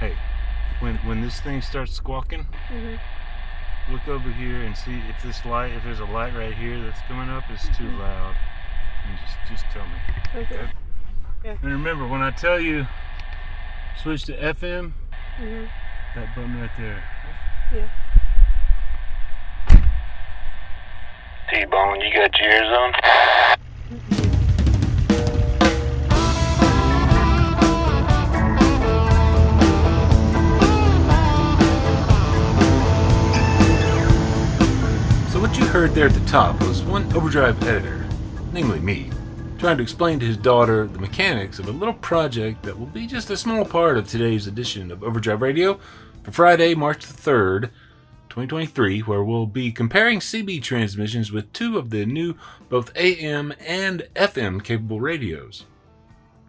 Hey, when when this thing starts squawking, Mm-hmm. look over here and see if this light, if there's a light right here that's coming up, is too Mhm. loud, and just just tell me. Okay. And remember, when I tell you switch to FM, Mm-hmm. that button right there. Yeah. T-Bone, you got your ears on? Heard there at the top was one Overdrive editor, namely me, trying to explain to his daughter the mechanics of a little project that will be just a small part of today's edition of Overdrive Radio for Friday, March the 3rd, 2023, where we'll be comparing CB transmissions with two of the new both AM and FM capable radios.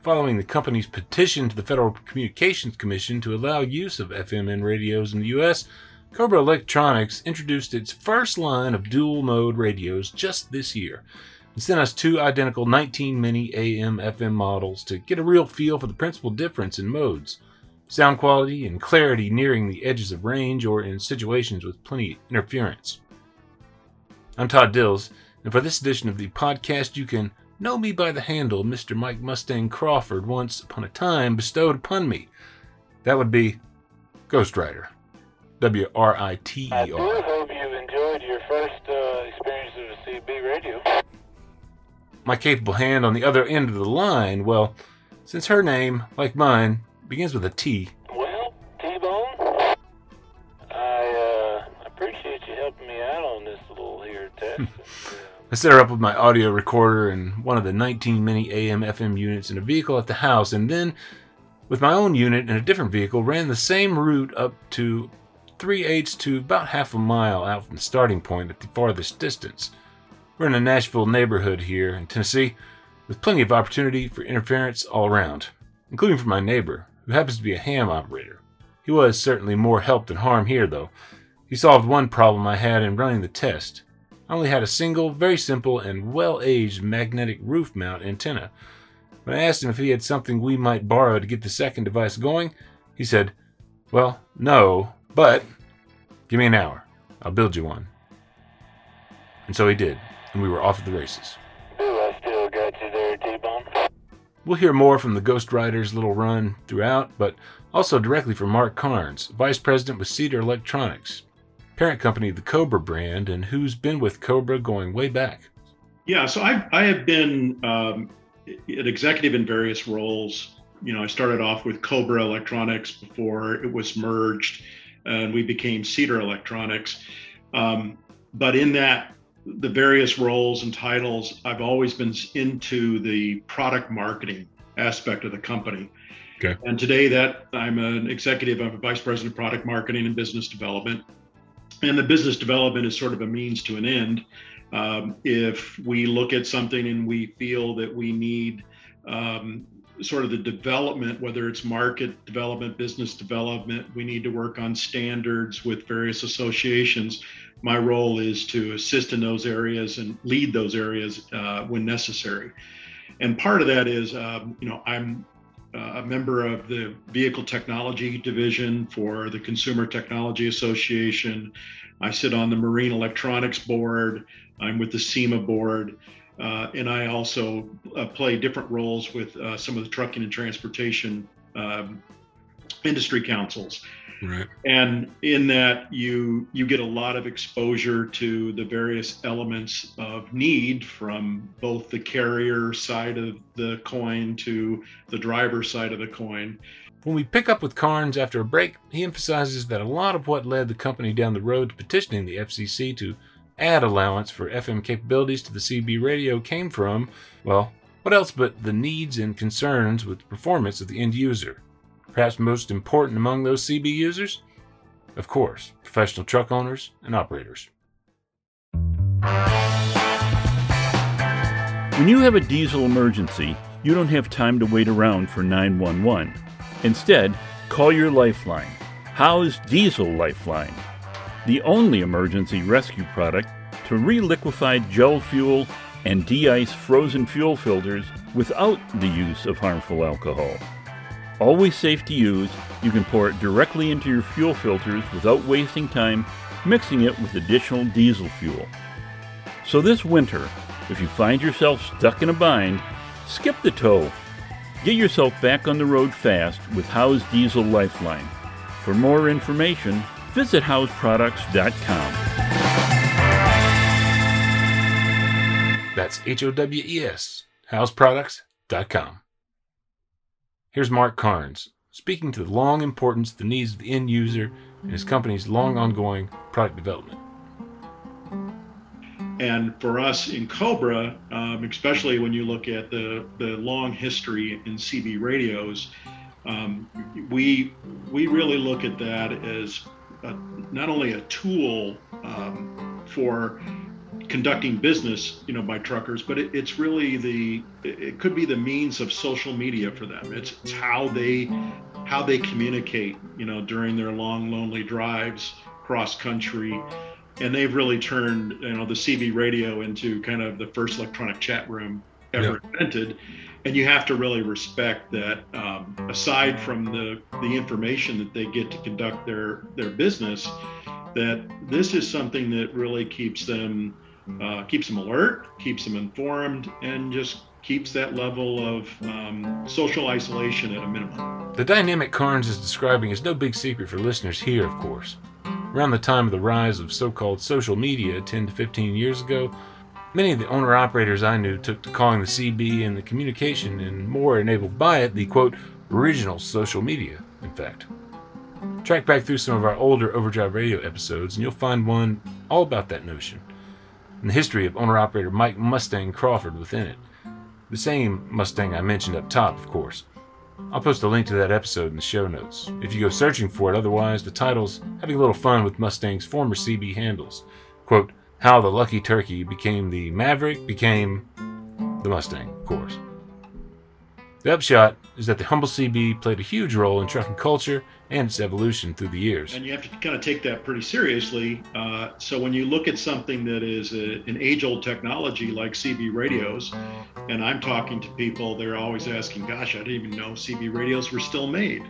Following the company's petition to the Federal Communications Commission to allow use of FMN radios in the U.S., Cobra Electronics introduced its first line of dual mode radios just this year and sent us two identical 19 mini AM FM models to get a real feel for the principal difference in modes sound quality and clarity nearing the edges of range or in situations with plenty of interference. I'm Todd Dills, and for this edition of the podcast, you can know me by the handle Mr. Mike Mustang Crawford once upon a time bestowed upon me. That would be Ghost Rider. W R I T I E do hope you've enjoyed your first uh, experience of CB radio. My capable hand on the other end of the line, well, since her name, like mine, begins with a T, Well, T-Bone, I uh, appreciate you helping me out on this little here test. And, I set her up with my audio recorder and one of the 19 mini AM FM units in a vehicle at the house, and then, with my own unit in a different vehicle, ran the same route up to 3 eighths to about half a mile out from the starting point at the farthest distance. We're in a Nashville neighborhood here in Tennessee, with plenty of opportunity for interference all around, including from my neighbor, who happens to be a ham operator. He was certainly more help than harm here, though. He solved one problem I had in running the test. I only had a single, very simple, and well aged magnetic roof mount antenna. When I asked him if he had something we might borrow to get the second device going, he said, Well, no, but give me an hour. I'll build you one. And so he did, and we were off to the races. do I still got you there, T-Bone? We'll hear more from the Ghost Rider's little run throughout, but also directly from Mark Carnes, Vice President with Cedar Electronics, parent company of the Cobra brand, and who's been with Cobra going way back. Yeah, so I I have been um, an executive in various roles. You know, I started off with Cobra Electronics before it was merged, and we became Cedar Electronics. Um, but in that, the various roles and titles, I've always been into the product marketing aspect of the company. Okay. And today, that I'm an executive, I'm a vice president of product marketing and business development. And the business development is sort of a means to an end. Um, if we look at something and we feel that we need um, sort of the development, whether it's market development, business development, we need to work on standards with various associations. My role is to assist in those areas and lead those areas uh, when necessary. And part of that is, um, you know, I'm uh, a member of the Vehicle Technology Division for the Consumer Technology Association. I sit on the Marine Electronics Board. I'm with the SEMA Board. Uh, and I also uh, play different roles with uh, some of the trucking and transportation um, industry councils. Right. And in that, you you get a lot of exposure to the various elements of need from both the carrier side of the coin to the driver side of the coin. When we pick up with Carnes after a break, he emphasizes that a lot of what led the company down the road to petitioning the FCC to add allowance for FM capabilities to the CB radio came from, well, what else but the needs and concerns with the performance of the end user. Perhaps most important among those CB users? Of course, professional truck owners and operators. When you have a diesel emergency, you don't have time to wait around for 911. Instead, call your Lifeline. Howes Diesel Lifeline? The only emergency rescue product to reliquefy gel fuel and de ice frozen fuel filters without the use of harmful alcohol. Always safe to use, you can pour it directly into your fuel filters without wasting time mixing it with additional diesel fuel. So this winter, if you find yourself stuck in a bind, skip the tow. Get yourself back on the road fast with Howes Diesel Lifeline. For more information, visit howesproducts.com. That's H O W E S, howesproducts.com. Here's Mark Carnes speaking to the long importance, the needs of the end user, and his company's long ongoing product development. And for us in Cobra, um, especially when you look at the, the long history in CB radios, um, we we really look at that as a, not only a tool um, for conducting business, you know, by truckers, but it, it's really the it could be the means of social media for them. It's, it's how they how they communicate, you know, during their long lonely drives cross country. And they've really turned, you know, the CB radio into kind of the first electronic chat room ever yeah. invented. And you have to really respect that. Um, aside from the the information that they get to conduct their their business, that this is something that really keeps them uh, keeps them alert, keeps them informed, and just keeps that level of um, social isolation at a minimum. The dynamic Carnes is describing is no big secret for listeners here, of course. Around the time of the rise of so called social media 10 to 15 years ago, many of the owner operators I knew took to calling the CB and the communication and more enabled by it the quote, original social media, in fact. Track back through some of our older Overdrive Radio episodes and you'll find one all about that notion and the history of owner operator Mike Mustang Crawford within it. The same Mustang I mentioned up top, of course. I'll post a link to that episode in the show notes. If you go searching for it, otherwise, the title's Having a Little Fun with Mustang's former CB handles. Quote, How the Lucky Turkey Became the Maverick Became the Mustang, of course. The upshot is that the humble CB played a huge role in trucking culture and its evolution through the years. And you have to kind of take that pretty seriously. Uh, so when you look at something that is a, an age-old technology like CB radios, and I'm talking to people, they're always asking, "Gosh, I didn't even know CB radios were still made."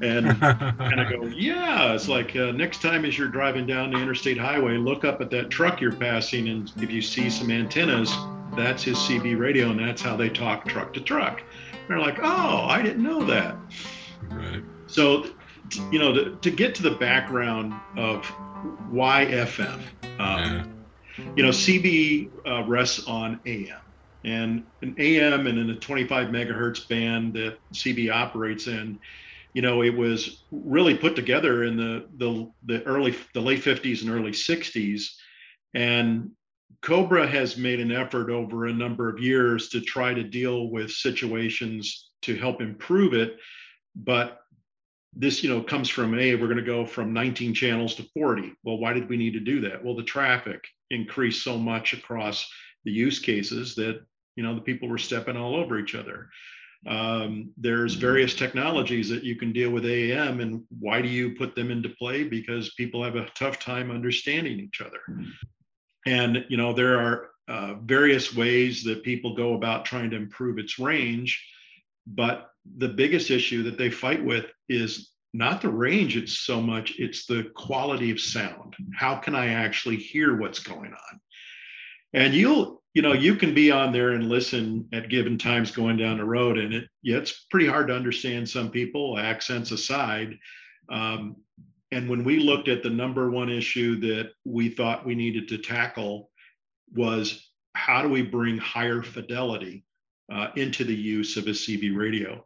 And and I go, "Yeah." It's like uh, next time as you're driving down the interstate highway, look up at that truck you're passing, and if you see some antennas, that's his CB radio, and that's how they talk truck to truck. They're like, oh, I didn't know that. Right. So, you know, to, to get to the background of why FM, um, yeah. you know, CB uh, rests on AM. And an AM and in a 25 megahertz band that CB operates in, you know, it was really put together in the the the early the late 50s and early 60s, and Cobra has made an effort over a number of years to try to deal with situations to help improve it. But this, you know, comes from a we're going to go from 19 channels to 40. Well, why did we need to do that? Well, the traffic increased so much across the use cases that you know the people were stepping all over each other. Um, there's various technologies that you can deal with AM, and why do you put them into play? Because people have a tough time understanding each other. And you know there are uh, various ways that people go about trying to improve its range, but the biggest issue that they fight with is not the range it's so much it's the quality of sound. How can i actually hear what's going on? And you'll you know you can be on there and listen at given times going down the road and it yeah it's pretty hard to understand some people accents aside um, and when we looked at the number one issue that we thought we needed to tackle was how do we bring higher fidelity uh, into the use of a CB radio?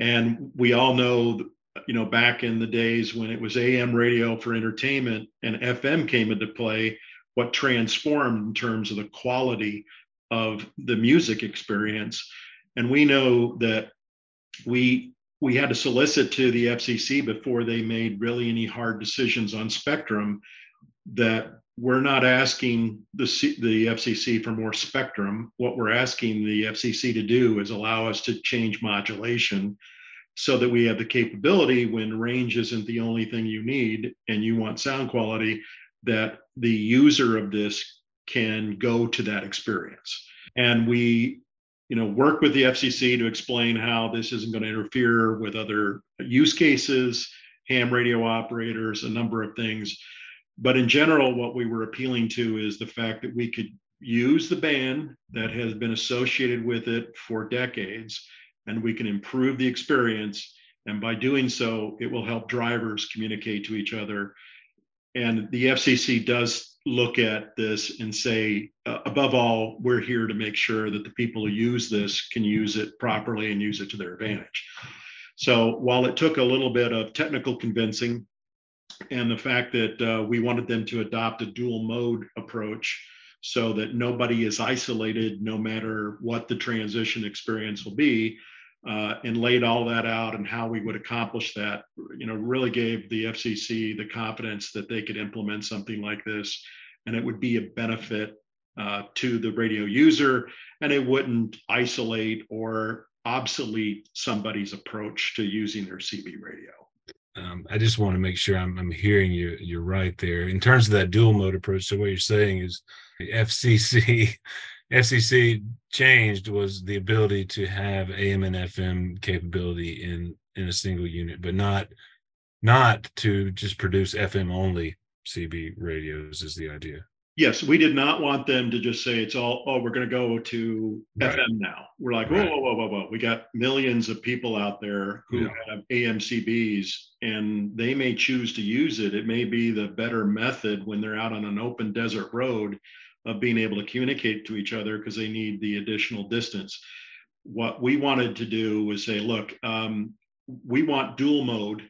And we all know, you know, back in the days when it was AM radio for entertainment and FM came into play, what transformed in terms of the quality of the music experience. And we know that we we had to solicit to the FCC before they made really any hard decisions on spectrum that we're not asking the, C, the FCC for more spectrum. What we're asking the FCC to do is allow us to change modulation so that we have the capability when range isn't the only thing you need and you want sound quality, that the user of this can go to that experience. And we you know, work with the FCC to explain how this isn't going to interfere with other use cases, ham radio operators, a number of things. But in general, what we were appealing to is the fact that we could use the band that has been associated with it for decades and we can improve the experience. And by doing so, it will help drivers communicate to each other. And the FCC does look at this and say, uh, above all, we're here to make sure that the people who use this can use it properly and use it to their advantage. So while it took a little bit of technical convincing and the fact that uh, we wanted them to adopt a dual mode approach so that nobody is isolated no matter what the transition experience will be, uh, and laid all that out and how we would accomplish that, you know, really gave the FCC the confidence that they could implement something like this and it would be a benefit uh, to the radio user and it wouldn't isolate or obsolete somebody's approach to using their CB radio. Um, I just want to make sure I'm, I'm hearing you. You're right there in terms of that dual mode approach. So what you're saying is the FCC FCC changed was the ability to have AM and FM capability in in a single unit, but not not to just produce FM only CB radios is the idea. Yes, we did not want them to just say it's all, oh, we're going to go to right. FM now. We're like, whoa, whoa, whoa, whoa, whoa. We got millions of people out there who yeah. have AMCBs and they may choose to use it. It may be the better method when they're out on an open desert road of being able to communicate to each other because they need the additional distance. What we wanted to do was say, look, um, we want dual mode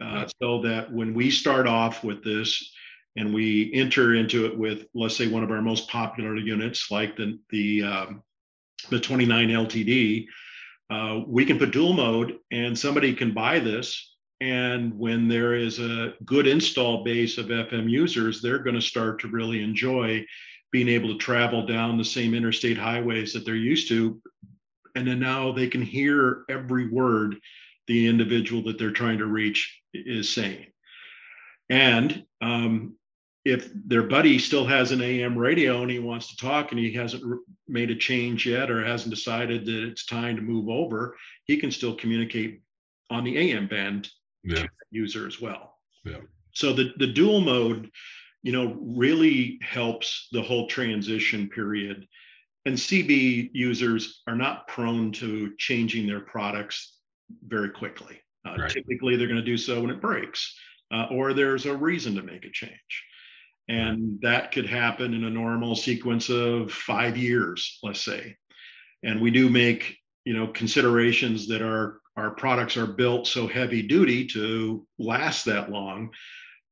uh, so that when we start off with this and we enter into it with, let's say, one of our most popular units, like the the um, the 29 LTD, uh, we can put dual mode, and somebody can buy this. And when there is a good install base of FM users, they're going to start to really enjoy being able to travel down the same interstate highways that they're used to. And then now they can hear every word the individual that they're trying to reach is saying. And um, if their buddy still has an AM radio and he wants to talk and he hasn't made a change yet or hasn't decided that it's time to move over, he can still communicate on the AM band yeah. user as well. Yeah. So the, the dual mode you know, really helps the whole transition period. And CB users are not prone to changing their products very quickly. Uh, right. Typically, they're going to do so when it breaks uh, or there's a reason to make a change. And that could happen in a normal sequence of five years, let's say. And we do make, you know, considerations that our our products are built so heavy duty to last that long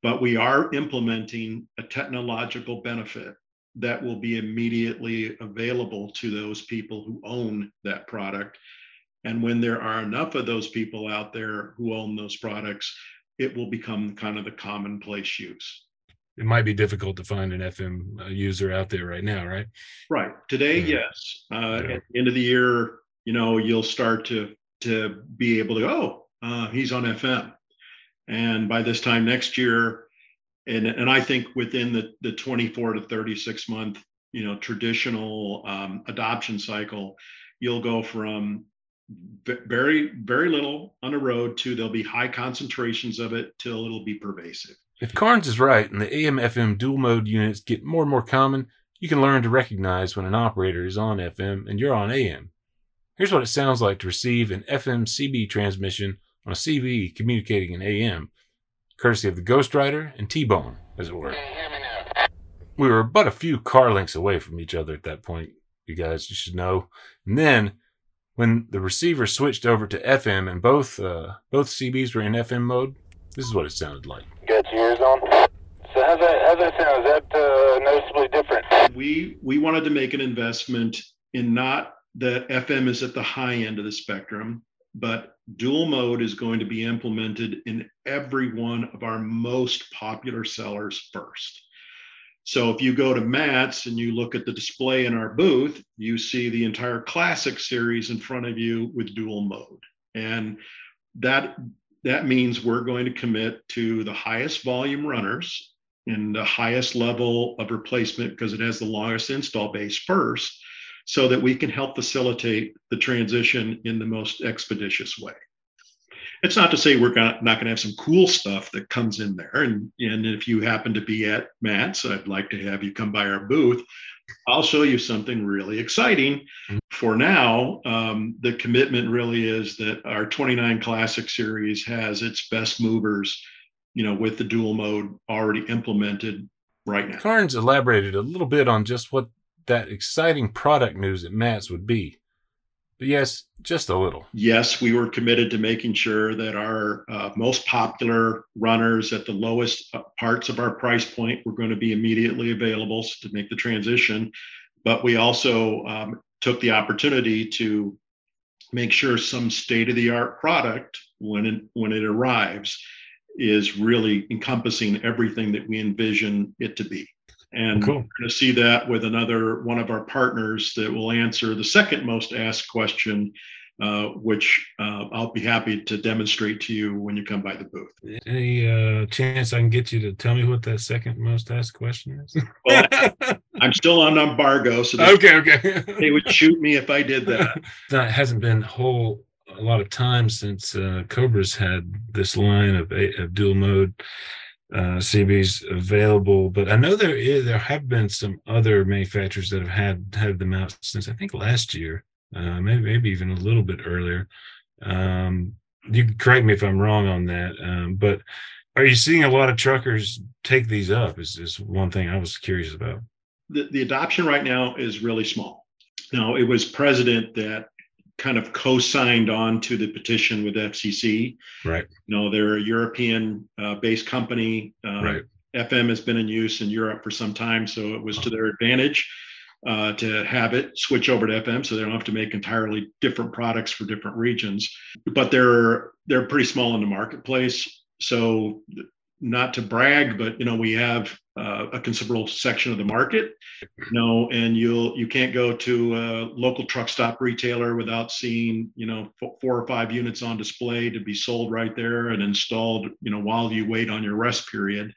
but we are implementing a technological benefit that will be immediately available to those people who own that product. And when there are enough of those people out there who own those products, it will become kind of the commonplace use. It might be difficult to find an FM uh, user out there right now, right? Right. Today, yeah. yes. Uh, yeah. At the end of the year, you know, you'll start to to be able to go, oh, uh, he's on FM. And by this time next year, and, and I think within the, the 24 to 36 month, you know, traditional um, adoption cycle, you'll go from very, very little on the road to there'll be high concentrations of it till it'll be pervasive. If Carnes is right and the AM FM dual mode units get more and more common, you can learn to recognize when an operator is on FM and you're on AM. Here's what it sounds like to receive an FM CB transmission on a CB communicating in AM, courtesy of the Ghost Rider and T Bone, as it were. We were but a few car lengths away from each other at that point, you guys, you should know. And then, when the receiver switched over to FM and both uh, both CBs were in FM mode, this is what it sounded like. Got your ears on? So how's that, how's that sound? Is that uh, noticeably different? We, we wanted to make an investment in not that FM is at the high end of the spectrum, but dual mode is going to be implemented in every one of our most popular sellers first. So if you go to MATS and you look at the display in our booth, you see the entire classic series in front of you with dual mode. And that that means we're going to commit to the highest volume runners and the highest level of replacement because it has the longest install base first so that we can help facilitate the transition in the most expeditious way. It's not to say we're not going to have some cool stuff that comes in there. And, and if you happen to be at MATS, I'd like to have you come by our booth. I'll show you something really exciting. For now, um, the commitment really is that our 29 Classic Series has its best movers, you know, with the dual mode already implemented right now. Carnes elaborated a little bit on just what that exciting product news at MATS would be. But yes, just a little. Yes, we were committed to making sure that our uh, most popular runners at the lowest uh, parts of our price point were going to be immediately available to make the transition. But we also um, took the opportunity to make sure some state of the art product when it, when it arrives is really encompassing everything that we envision it to be. And Cool. we're going to see that with another one of our partners that will answer the second most asked question, uh, which uh, I'll be happy to demonstrate to you when you come by the booth. Any uh, chance I can get you to tell me what that second most asked question is? Well, I'm still on embargo, so okay, okay. they would shoot me if I did that. That hasn't been a whole a lot of time since uh, Cobra's had this line of, of dual mode uh, CBs available, but I know there is there have been some other manufacturers that have had had them out since I think last year, uh, maybe maybe even a little bit earlier. Um, you can correct me if I'm wrong on that, um, but are you seeing a lot of truckers take these up? Is is one thing I was curious about. the, the adoption right now is really small. Now, it was president that kind of co-signed on to the petition with FCC. Right, You know, they're a European-based company. Uh, right, FM has been in use in Europe for some time, so it was to their advantage uh, to have it switch over to FM, so they don't have to make entirely different products for different regions. But they're they're pretty small in the marketplace, so not to brag, but you know we have uh, a considerable section of the market. You know, and you'll you can't go to a local truck stop retailer without seeing you know four or five units on display to be sold right there and installed. You know, while you wait on your rest period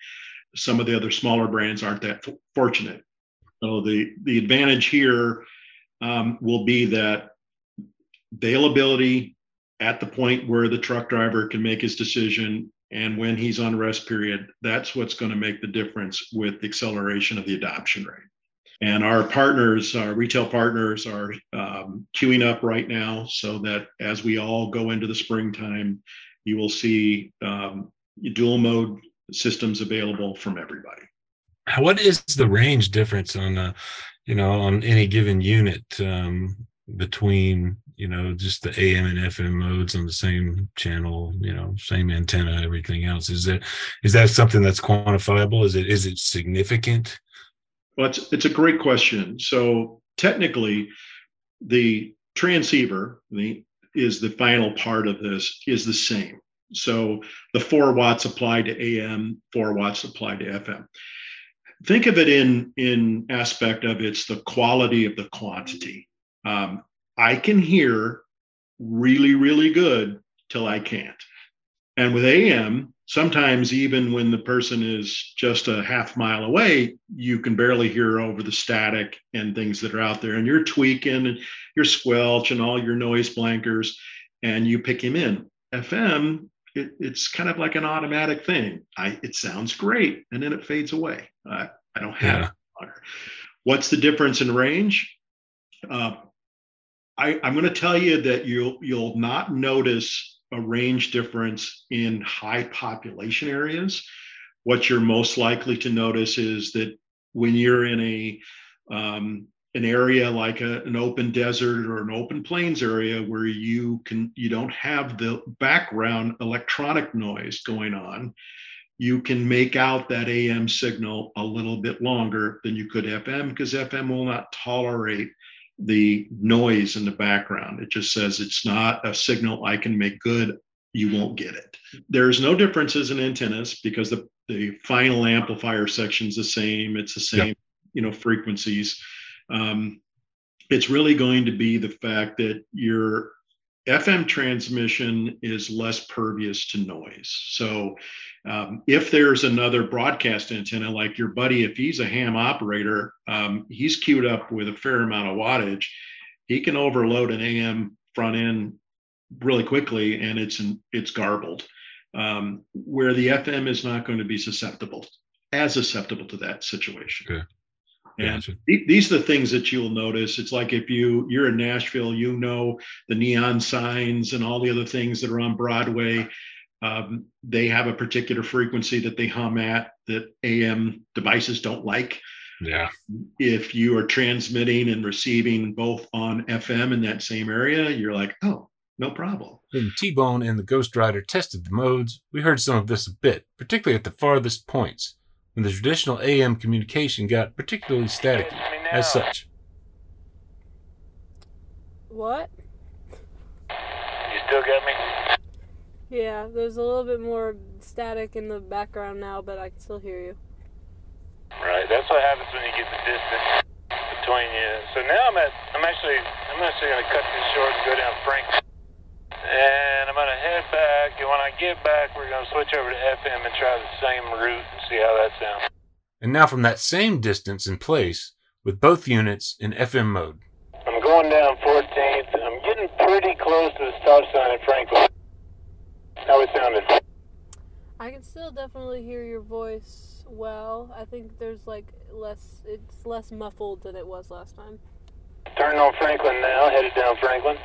some of the other smaller brands aren't that f- fortunate. So the the advantage here um, will be that availability at the point where the truck driver can make his decision and when he's on rest period, that's what's going to make the difference with the acceleration of the adoption rate. And our partners, our retail partners, are um, queuing up right now so that as we all go into the springtime, you will see um, dual mode systems available from everybody. what is the range difference on uh you know on any given unit um between you know just the am and fm modes on the same channel you know same antenna everything else is that is that something that's quantifiable is it is it significant Well, it's, it's a great question. So technically, the transceiver the, is the final part of this is the same. So the four watts applied to AM, four watts applied to FM. Think of it in in aspect of it's the quality of the quantity. Um, I can hear really really good till I can't, and with AM, sometimes even when the person is just a half mile away, you can barely hear over the static and things that are out there, and you're tweaking and your squelch and all your noise blankers, and you pick him in. FM, it, it's kind of like an automatic thing. I it sounds great, and then it fades away. I, I don't have Yeah. What's the difference in range? Uh, I, I'm going to tell you that you'll you'll not notice a range difference in high population areas. What you're most likely to notice is that when you're in a um, an area like a, an open desert or an open plains area where you can you don't have the background electronic noise going on you can make out that am signal a little bit longer than you could fm because fm will not tolerate the noise in the background. It just says it's not a signal i can make good you won't get it. There's no differences in antennas because the, the final amplifier section is the same it's the same you know frequencies. Um, it's really going to be the fact that you're FM transmission is less pervious to noise. So um, if there's another broadcast antenna, like your buddy, if he's a ham operator, um, he's queued up with a fair amount of wattage. He can overload an AM front end really quickly, and it's it's garbled. Um, where the FM is not going to be susceptible, as susceptible to that situation. Okay. And these are the things that you'll notice. It's like if you you're in Nashville, you know the neon signs and all the other things that are on Broadway. Um, they have a particular frequency that they hum at that AM devices don't like. Yeah. If you are transmitting and receiving both on FM in that same area, you're like, oh, no problem. When T Bone and the Ghost Rider tested the modes, we heard some of this a bit, particularly at the farthest points when the traditional AM communication got particularly staticky, as such. What? You still got me? Yeah, there's a little bit more static in the background now, but I can still hear you. Right, that's what happens when you get the distance between you. So now I'm at, I'm actually, I'm actually going to cut this short and go down Frank. And I'm going to head back, and when I get back, we're going to switch over to FM and try the same route and see how that sounds. And now from that same distance in place, with both units in FM mode. I'm going down 14th. I'm getting pretty close to the stop sign at Franklin. How it sounding? I can still definitely hear your voice well. I think there's like less, it's less muffled than it was last time. Turning on Franklin now, headed down Franklin.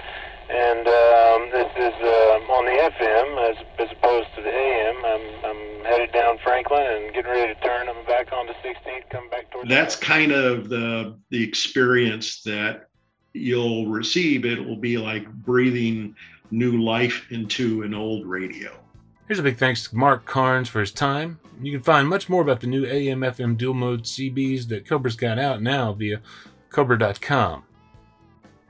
And um, this is uh, on the FM as, as opposed to the AM. I'm, I'm headed down Franklin and getting ready to turn. I'm back on the 16th, coming back towards. That's kind of the the experience that you'll receive. It will be like breathing new life into an old radio. Here's a big thanks to Mark Carnes for his time. You can find much more about the new AM FM dual mode CBs that Cobra's got out now via Cobra.com.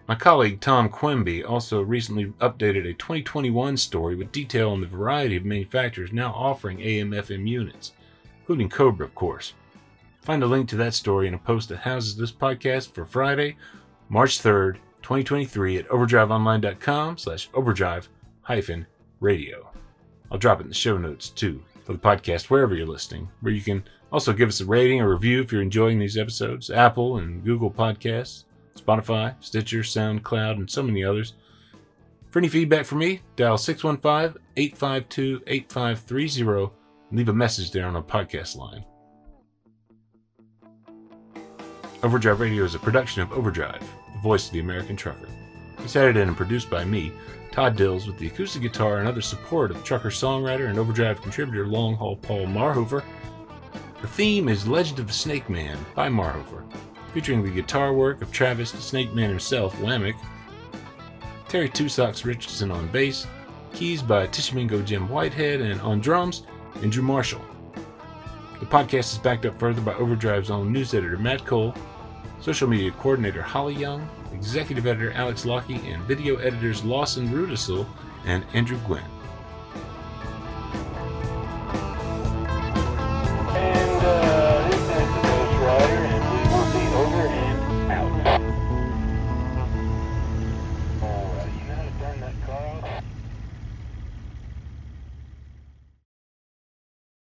My colleague Tom Quimby also recently updated a 2021 story with detail on the variety of manufacturers now offering AM FM units, including Cobra, of course. Find a link to that story in a post that houses this podcast for Friday, March 3rd, 2023 at overdriveonline.com slash overdrive hyphen radio. I'll drop it in the show notes too for the podcast wherever you're listening, where you can also give us a rating or review if you're enjoying these episodes, Apple and Google Podcasts. Spotify, Stitcher, SoundCloud, and so many others. For any feedback for me, dial 615 852 8530 and leave a message there on our podcast line. Overdrive Radio is a production of Overdrive, the voice of the American trucker. It's edited and produced by me, Todd Dills, with the acoustic guitar and other support of trucker songwriter and Overdrive contributor Long Haul Paul Marhofer. The theme is Legend of the Snake Man by Marhofer featuring the guitar work of Travis the Snake Man himself, Wammack, Terry Two Socks Richardson on bass, keys by Tishomingo Jim Whitehead, and on drums, Andrew Marshall. The podcast is backed up further by Overdrive's own news editor Matt Cole, social media coordinator Holly Young, executive editor Alex Lockie, and video editors Lawson Rudisill and Andrew Gwynn.